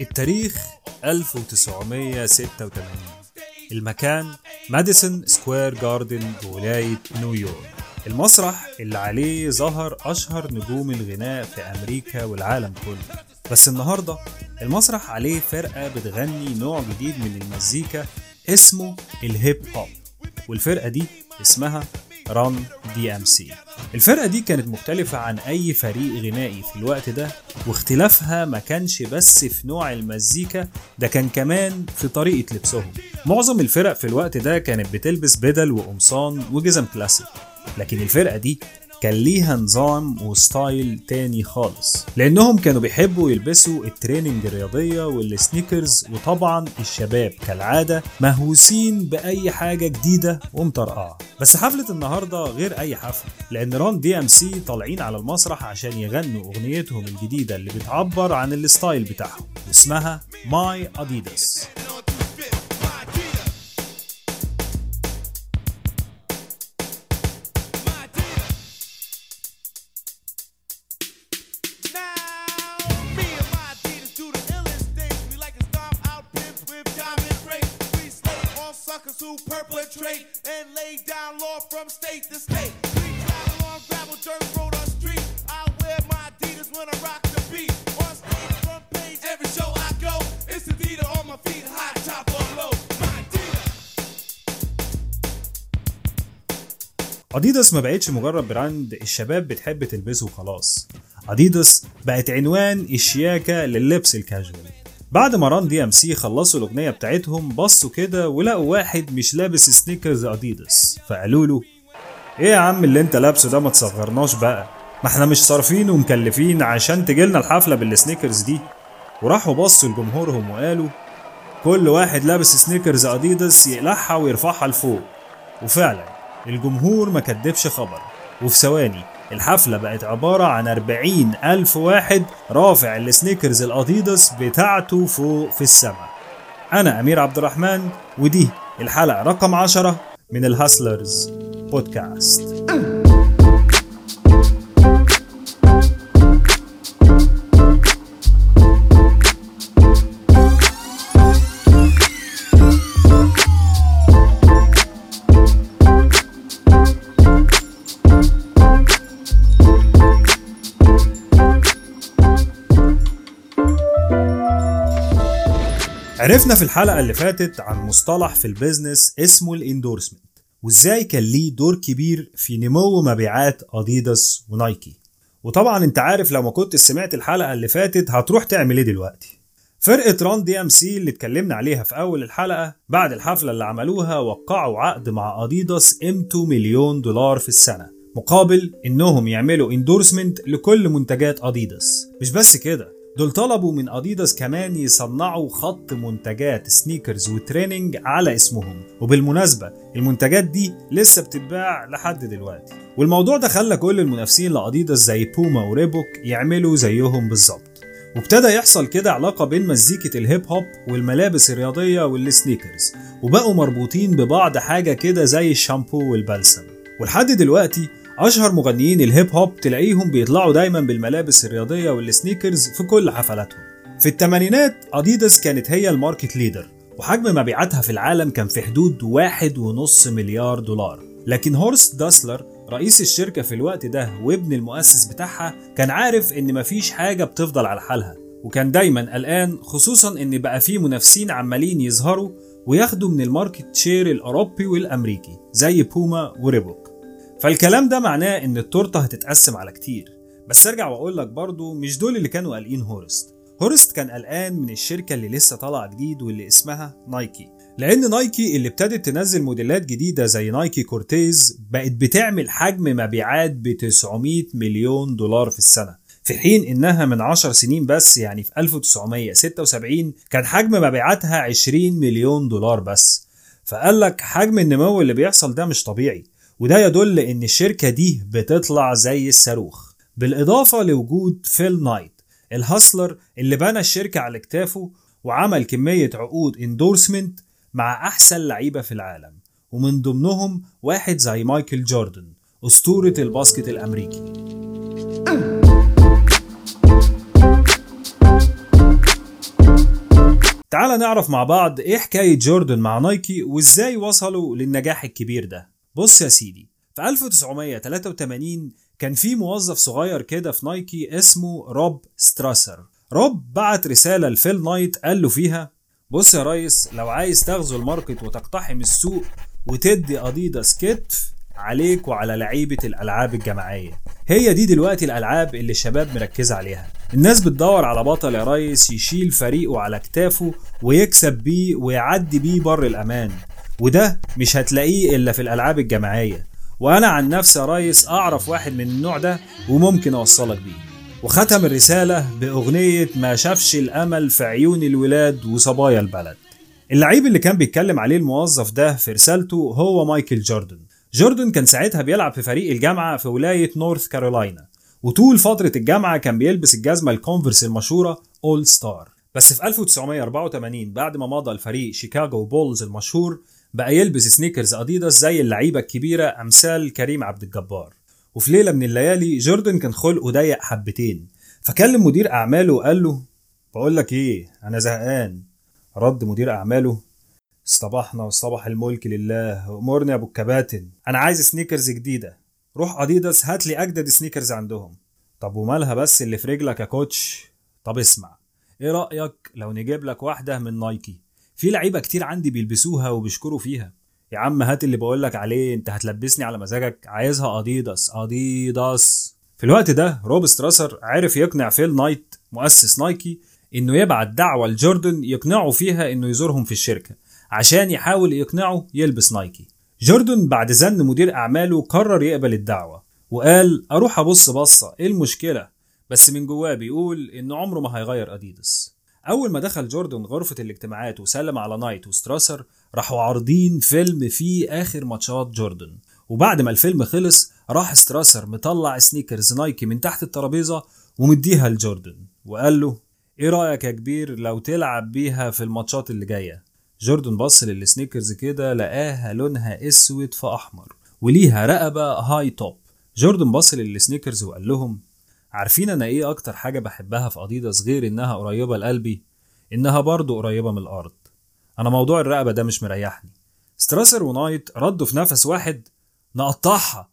التاريخ 1986 المكان ماديسون سكوير جاردن بولاية نيويورك. المسرح اللي عليه ظهر أشهر نجوم الغناء في أمريكا والعالم كله. بس النهاردة المسرح عليه فرقة بتغني نوع جديد من المزيكا اسمه ال hip hop. والفرقة دي اسمها Run DMC الفرقة دي كانت مختلفة عن أي فريق غنائي في الوقت ده واختلافها ما كانش بس في نوع المزيكا ده كان كمان في طريقة لبسهم. معظم الفرق في الوقت ده كانت بتلبس بدل وقمصان وجزم كلاسيك. لكن الفرقة دي كان ليها نظام و style تاني خالص. لأنهم كانوا بيحبوا يلبسوا ال training الرياضية وال sneakers وطبعا الشباب كالعادة مهووسين بأي حاجة جديدة ومطرقعة. بس حفلة النهاردة غير أي حفلة لأن Run DMC طالعين على المسرح عشان يغنوا أغنيتهم الجديدة اللي بتعبر عن ال style بتاعهم واسمها ماي أديداس. Who perpetrate and lay down law from state to state. We travel on gravel, dirt road or street. I wear my Adidas when I rock the beat. On stage, front page, every show I go. My Adidas on my feet, high top or low. اديداس ما بقتش مجرد brand الشباب بتحب تلبسه وخلاص اديداس بقت عنوان الشياكة لللبس الكاجوال بعد ما Run DMC خلصوا الأغنية بتاعتهم بصوا كده ولقوا واحد مش لابس sneakers اديداس فقالوا له إيه يا عم اللي أنت لابسه ده؟ ما تصغرناش بقى. ما إحنا مش صارفين ومكلفين عشان تجيلنا الحفلة بال sneakers دي. وراحوا بصوا لجمهورهم وقالوا كل واحد لابس sneakers اديداس يقلعها ويرفعها لفوق. وفعلا الجمهور ما كدبش خبر. وفي ثواني الحفلة بقت عبارة عن 40 ألف واحد رافع ال sneakers الأديداس بتاعته فوق في السماء. أنا أمير عبد الرحمن ودي الحلقة رقم 10 من الهاسلرز بودكاست. عرفنا في الحلقة اللي فاتت عن مصطلح في ال business اسمه ال endorsement وإزاي كان ليه دور كبير في نمو مبيعات أديداس ونايكي. وطبعا أنت عارف لو ما كنت سمعت الحلقة اللي فاتت هتروح تعمل إيه دلوقتي. فرقة Run DMC اللي اتكلمنا عليها في أول الحلقة بعد الحفلة اللي عملوها وقعوا عقد مع أديداس قيمته مليون دولار في السنة مقابل إنهم يعملوا endorsement لكل منتجات أديداس. مش بس كده دول طلبوا من اديداس كمان يصنعوا خط منتجات sneakers و training على اسمهم. وبالمناسبة المنتجات دي لسه بتتباع لحد دلوقتي. والموضوع ده خلى كل المنافسين لاديداس زي بوما وريبوك يعملوا زيهم بالظبط. وابتدى يحصل كده علاقة بين مزيكة ال hip hop والملابس الرياضية وال sneakers وبقوا مربوطين ببعض حاجة كده زي الشامبو والبلسم. ولحد دلوقتي أشهر مغنيين ال hip hop تلاقيهم بيطلعوا دايما بالملابس الرياضية وال sneakers في كل حفلاتهم. في الثمانينات اديداس كانت هي ال market leader وحجم مبيعاتها في العالم كان في حدود واحد ونص مليار دولار. لكن هورست داسلر رئيس الشركة في الوقت ده وابن المؤسس بتاعها كان عارف إن مفيش حاجة بتفضل على حالها وكان دايما قلقان خصوصا إن بقى فيه منافسين عمالين يظهروا وياخدوا من ال market share الأوروبي والأمريكي زي بوما وريبوك. فالكلام ده معناه إن التورتة هتتقسم على كتير. بس أرجع وأقول لك برضو مش دول اللي كانوا قلقين هورست. هورست كان قلقان من الشركة اللي لسه طالعة جديد واللي اسمها نايكي. لأن نايكي اللي ابتدت تنزل موديلات جديدة زي نايكي كورتيز بقت بتعمل حجم مبيعات ب 900 مليون دولار في السنة. في حين إنها من 10 سنين بس يعني في 1976 كان حجم مبيعاتها 20 مليون دولار بس. فقال لك حجم النمو اللي بيحصل ده مش طبيعي. وده يدل إن الشركة دي بتطلع زي الصاروخ. بالإضافة لوجود فيل نايت ال hustler اللي بنى الشركة على كتافه وعمل كمية عقود endorsement مع أحسن لعيبة في العالم ومن ضمنهم واحد زي مايكل جوردن أسطورة ال basket الأمريكي. تعال نعرف مع بعض إيه حكاية جوردن مع نايكي وإزاي وصلوا للنجاح الكبير ده. بص يا سيدي في 1983 كان في موظف صغير كده في نايكي اسمه روب ستراسر. روب بعت رسالة لفيل نايت قال له فيها بص يا ريس لو عايز تغزو ال market وتقتحم السوق وتدي أديداس كتف عليك وعلى لعيبة الألعاب الجماعية. هي دي دلوقتي الألعاب اللي الشباب مركزة عليها. الناس بتدور على بطل يا ريس يشيل فريقه على كتافه ويكسب بيه ويعدي بيه بر الأمان. وده مش هتلاقيه إلا في الألعاب الجماعية. وأنا عن نفسي يا ريس أعرف واحد من النوع ده وممكن أوصلك بيه. وختم الرسالة بأغنية ما شافش الأمل في عيون الولاد وصبايا البلد اللعيب اللي كان بيتكلم عليه الموظف ده في رسالته هو مايكل جوردن. جوردن كان ساعتها بيلعب في فريق الجامعة في ولاية نورث كارولاينا وطول فترة الجامعة كان بيلبس الجزمة الكونفرس المشهورة All Star بس في 1984 بعد ما مضى لفريق شيكاغو بولز المشهور بقى يلبس sneakers اديداس زي اللعيبة الكبيرة أمثال كريم عبد الجبار. وفي ليلة من الليالي جوردن كان خلقه ضيق حبتين. فكلم مدير أعماله وقال له بقول لك إيه أنا زهقان. رد مدير أعماله اصطبحنا واصطبح الملك لله امرني يا أبو الكباتن. أنا عايز sneakers جديدة. روح اديداس هات لي أجدد sneakers عندهم. طب ومالها بس اللي في رجلك يا coach طب اسمع إيه رأيك لو نجيب لك واحدة من نايكي في لعيبة كتير عندي بيلبسوها وبيشكروا فيها. يا عم هات اللي بقول لك عليه انت هتلبسني على مزاجك. عايزها اديداس اديداس في الوقت ده روب ستراسر عرف يقنع فيل نايت مؤسس نايكي إنه يبعت دعوة لجوردن يقنعه فيها إنه يزورهم في الشركة عشان يحاول يقنعه يلبس نايكي. جوردن بعد زن مدير أعماله قرر يقبل الدعوة وقال أروح أبص بصة إيه المشكلة؟ بس من جواه بيقول إنه عمره ما هيغير اديداس أول ما دخل جوردن غرفة الاجتماعات وسلم على نايت وستراسر راحوا عارضين فيلم فيه آخر ماتشات جوردن. وبعد ما الفيلم خلص راح ستراسر مطلع sneakers نايكي من تحت الترابيزة ومديها لجوردن. وقال له إيه رأيك يا كبير لو تلعب بيها في الماتشات اللي جاية؟ جوردن بص لل sneakers كده لقاها لونها أسود في أحمر وليها رقبة high top جوردن بص لل sneakers وقال لهم عارفين أنا إيه أكتر حاجة بحبها في اديداس غير إنها قريبة لقلبي؟ إنها برضه قريبة من الأرض. أنا موضوع الرقبة ده مش مريحني. ستراسر ونايت ردوا في نفس واحد نقطعها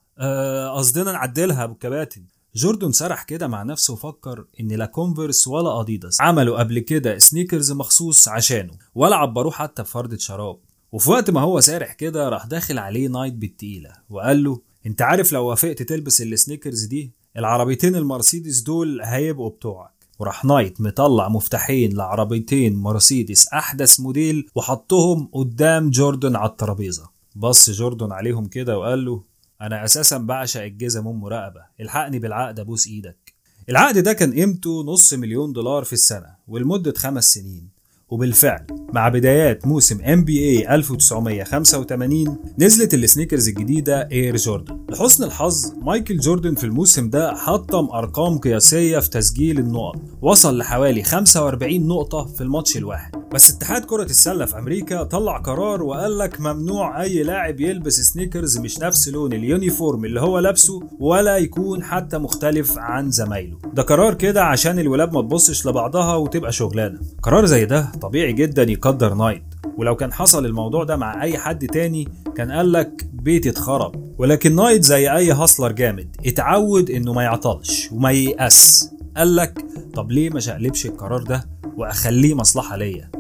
قصدنا آه نعدلها ابو الكباتن جوردن سرح كده مع نفسه وفكر إن لا كونفرس ولا اديداس عملوا قبل كده sneakers مخصوص عشانه ولا عبروه حتى بفردة شراب. وفي وقت ما هو سارح كده راح داخل عليه نايت بالتقيلة وقال له أنت عارف لو وافقت تلبس ال sneakers دي العربيتين المرسيدس دول هيبقوا بتوعك. وراح نايت مطلع مفتاحين لعربيتين مرسيدس أحدث موديل وحطهم قدام جوردن على الترابيزة. بص جوردن عليهم كده وقال له أنا أساسا بعشق الجزم أم رقبة الحقني بالعقد أبوس إيدك. العقد ده كان قيمته نص مليون دولار في السنة ولمده خمس سنين. وبالفعل مع بدايات موسم اي 1985 نزلت ال sneakers الجديدة Air Jordan لحسن الحظ مايكل جوردن في الموسم ده حطم أرقام قياسية في تسجيل النقط. وصل لحوالي 45 نقطة في الماتش الواحد. بس اتحاد كرة السلة في أمريكا طلع قرار وقال لك ممنوع أي لاعب يلبس sneakers مش نفس لون ال uniform اللي هو لابسه ولا يكون حتى مختلف عن زمايله. ده قرار كده عشان الولاد ما تبصش لبعضها وتبقى شغلانة. قرار زي ده طبيعي جدا يقدر نايت. ولو كان حصل الموضوع ده مع أي حد تاني كان قالك بيتي اتخرب. ولكن نايت زي أي hustler جامد. اتعود إنه ما يعطلش وما ييأس. قالك طب ليه ما أشقلبش القرار ده وأخليه مصلحة ليا؟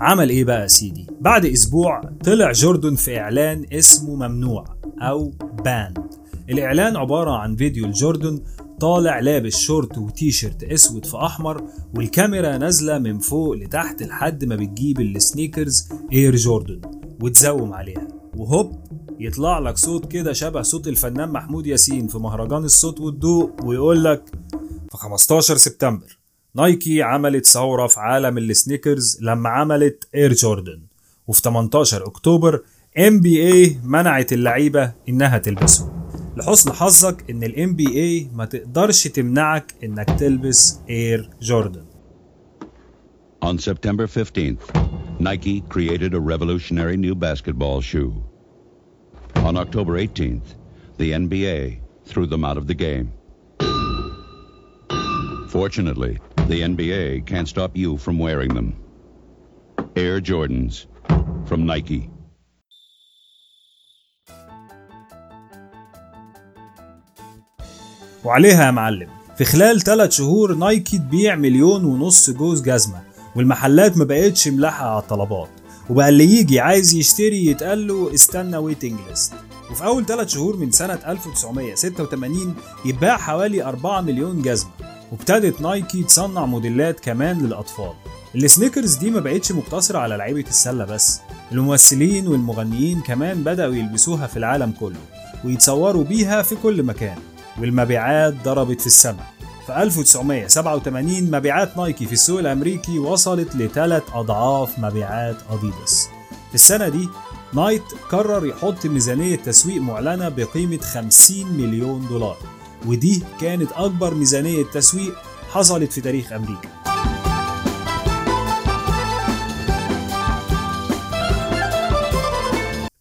عمل إيه بقى يا سيدي؟ بعد أسبوع طلع جوردن في إعلان اسمه ممنوع أو banned الإعلان عبارة عن فيديو لجوردن طالع لابس شورت وتيشيرت أسود في أحمر والكاميرا نازلة من فوق لتحت لحد ما بتجيب ال sneakers Air Jordan وتزوم عليها. وهوب يطلع لك صوت كده شبه صوت الفنان محمود ياسين في مهرجان الصوت والضوء ويقول لك في 15 سبتمبر نايكي عملت ثورة في عالم ال sneakers لما عملت Air Jordan وفي 18 أكتوبر NBA منعت اللعيبة إنها تلبسهم لحسن حظك ان الام بي اي ما تقدرش تمنعك انك تلبس اير جوردن On September 15th, Nike created a revolutionary new basketball shoe. On October 18th, the NBA threw them out of the game. Fortunately, the NBA can't stop you from wearing them. Air Jordans from Nike. وعليها يا معلم. في خلال 3 شهور نايكي تبيع مليون ونص جوز جزمة والمحلات ما بقتش ملاحقة على الطلبات. وبقى اللي يجي عايز يشتري يتقال له استنى ويتنج ليست وفي أول 3 شهور من سنة 1986 يتباع حوالي 4 مليون جزمة. وابتدت نايكي تصنع موديلات كمان للأطفال. السنيكرز دي ما بقتش مقتصرة على لعيبة السلة بس الممثلين والمغنيين كمان بدأوا يلبسوها في العالم كله ويتصوروا بيها في كل مكان. والمبيعات ضربت في السماء. في 1987 مبيعات نايكي في السوق الأمريكي وصلت لثلاث أضعاف مبيعات أديداس. في السنة دي نايت قرر يحط ميزانية تسويق معلنة بقيمة 50 مليون دولار. ودي كانت أكبر ميزانية تسويق حصلت في تاريخ أمريكا.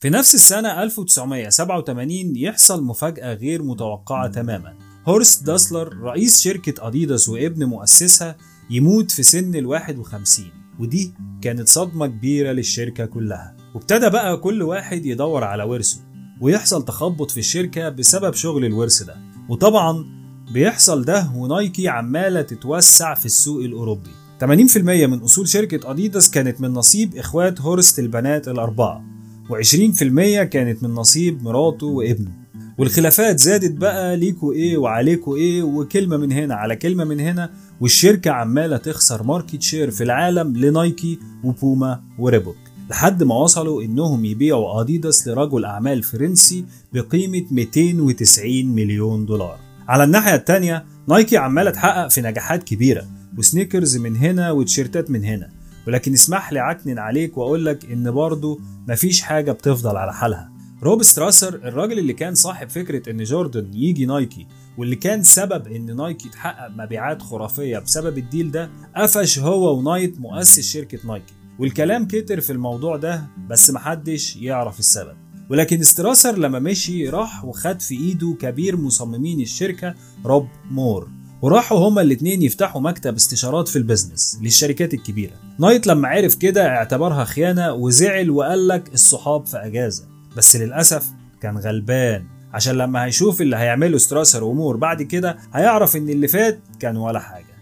في نفس السنة 1987 يحصل مفاجأة غير متوقعة تماما. هورست داسلر رئيس شركة أديداس وابن مؤسسها يموت في سن ال 51 ودي كانت صدمة كبيرة للشركة كلها. وابتدى بقى كل واحد يدور على ورثه ويحصل تخبط في الشركة بسبب شغل الورث ده. وطبعا بيحصل ده ونايكي عمالة تتوسع في السوق الأوروبي. 80% من أصول شركة أديداس كانت من نصيب إخوات هورست البنات الأربعة. و20% كانت من نصيب مراته وابنه. والخلافات زادت بقى ليكوا إيه وعليكوا إيه وكلمة من هنا على كلمة من هنا والشركة عمالة تخسر market share في العالم لنايكي وبوما وريبوك لحد ما وصلوا انهم يبيعوا آديداس لرجل أعمال فرنسي بقيمة 290 مليون دولار. على الناحية التانية نايكي عمالة تحقق في نجاحات كبيرة و sneakers من هنا وتيشيرتات من هنا. ولكن اسمح لي أعكنن عليك واقول لك إن برضه مفيش حاجة بتفضل على حالها. روب ستراسر الراجل اللي كان صاحب فكرة إن جوردن يجي نايكي واللي كان سبب إن نايكي تحقق مبيعات خرافية بسبب ال deal ده قفش هو ونايت مؤسس شركة نايكي. والكلام كتر في الموضوع ده بس محدش يعرف السبب. ولكن ستراسر لما مشي راح وخد في إيده كبير مصممين الشركة روب مور. وراحوا هما الاتنين يفتحوا مكتب استشارات في ال business للشركات الكبيرة. نايت لما عرف كده اعتبرها خيانة وزعل وقال لك الصحاب في أجازة. بس للأسف كان غلبان. عشان لما هيشوف اللي هيعمله ستراسر ومور بعد كده هيعرف إن اللي فات كان ولا حاجة.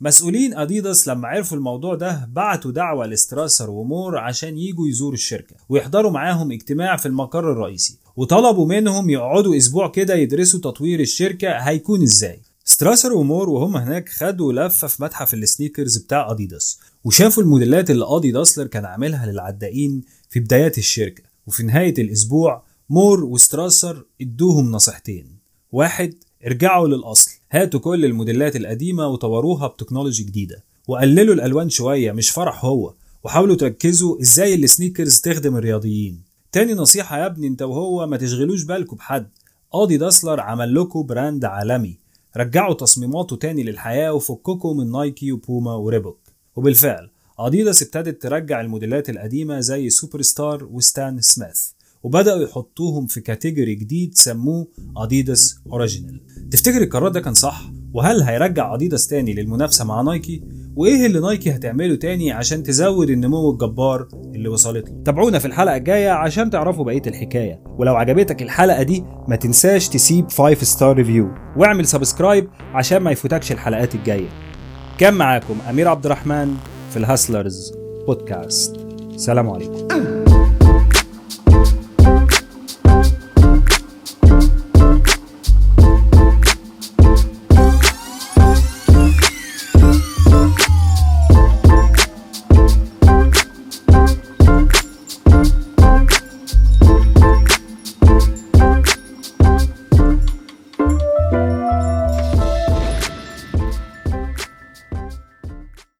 مسؤولين أديداس لما عرفوا الموضوع ده بعتوا دعوة لستراسر ومور عشان يجوا يزوروا الشركة ويحضروا معاهم اجتماع في المقر الرئيسي. وطلبوا منهم يقعدوا أسبوع كده يدرسوا تطوير الشركة هيكون إزاي. ستراسر ومور وهم هناك خدوا لفة في متحف ال sneakers بتاع اديداس وشافوا الموديلات اللي ادي داسلر كان عاملها للعدائين في بدايات الشركة. وفي نهاية الأسبوع مور وستراسر ادوهم نصيحتين. واحد ارجعوا للأصل. هاتوا كل الموديلات القديمة وطوروها ب technology جديدة. وقللوا الألوان شوية مش فرح هو. وحاولوا تركزوا إزاي ال sneakers تخدم الرياضيين. تاني نصيحة يا ابني انت وهو ما تشغلوش بالكم بحد. آدي داسلر عمل لكم brand عالمي. رجعوا تصميماته تاني للحياة وفككوا من نايكي وبوما وريبوك. وبالفعل آديداس ابتدت ترجع الموديلات القديمة زي سوبر ستار وستان سميث وبدأوا يحطوهم في category جديد سموه آديداس Original. تفتكر القرار ده كان صح؟ وهل هيرجع آديداس تاني للمنافسة مع نايكي؟ وإيه اللي نايكي هتعمله تاني عشان تزود النمو الجبار اللي وصلت له؟ تابعونا في الحلقة الجاية عشان تعرفوا بقية الحكاية. ولو عجبتك الحلقة دي ما تنساش تسيب 5 star review واعمل subscribe عشان ما يفوتكش الحلقات الجاية. كان معاكم أمير عبد الرحمن في ال Hustlers podcast سلام عليكم.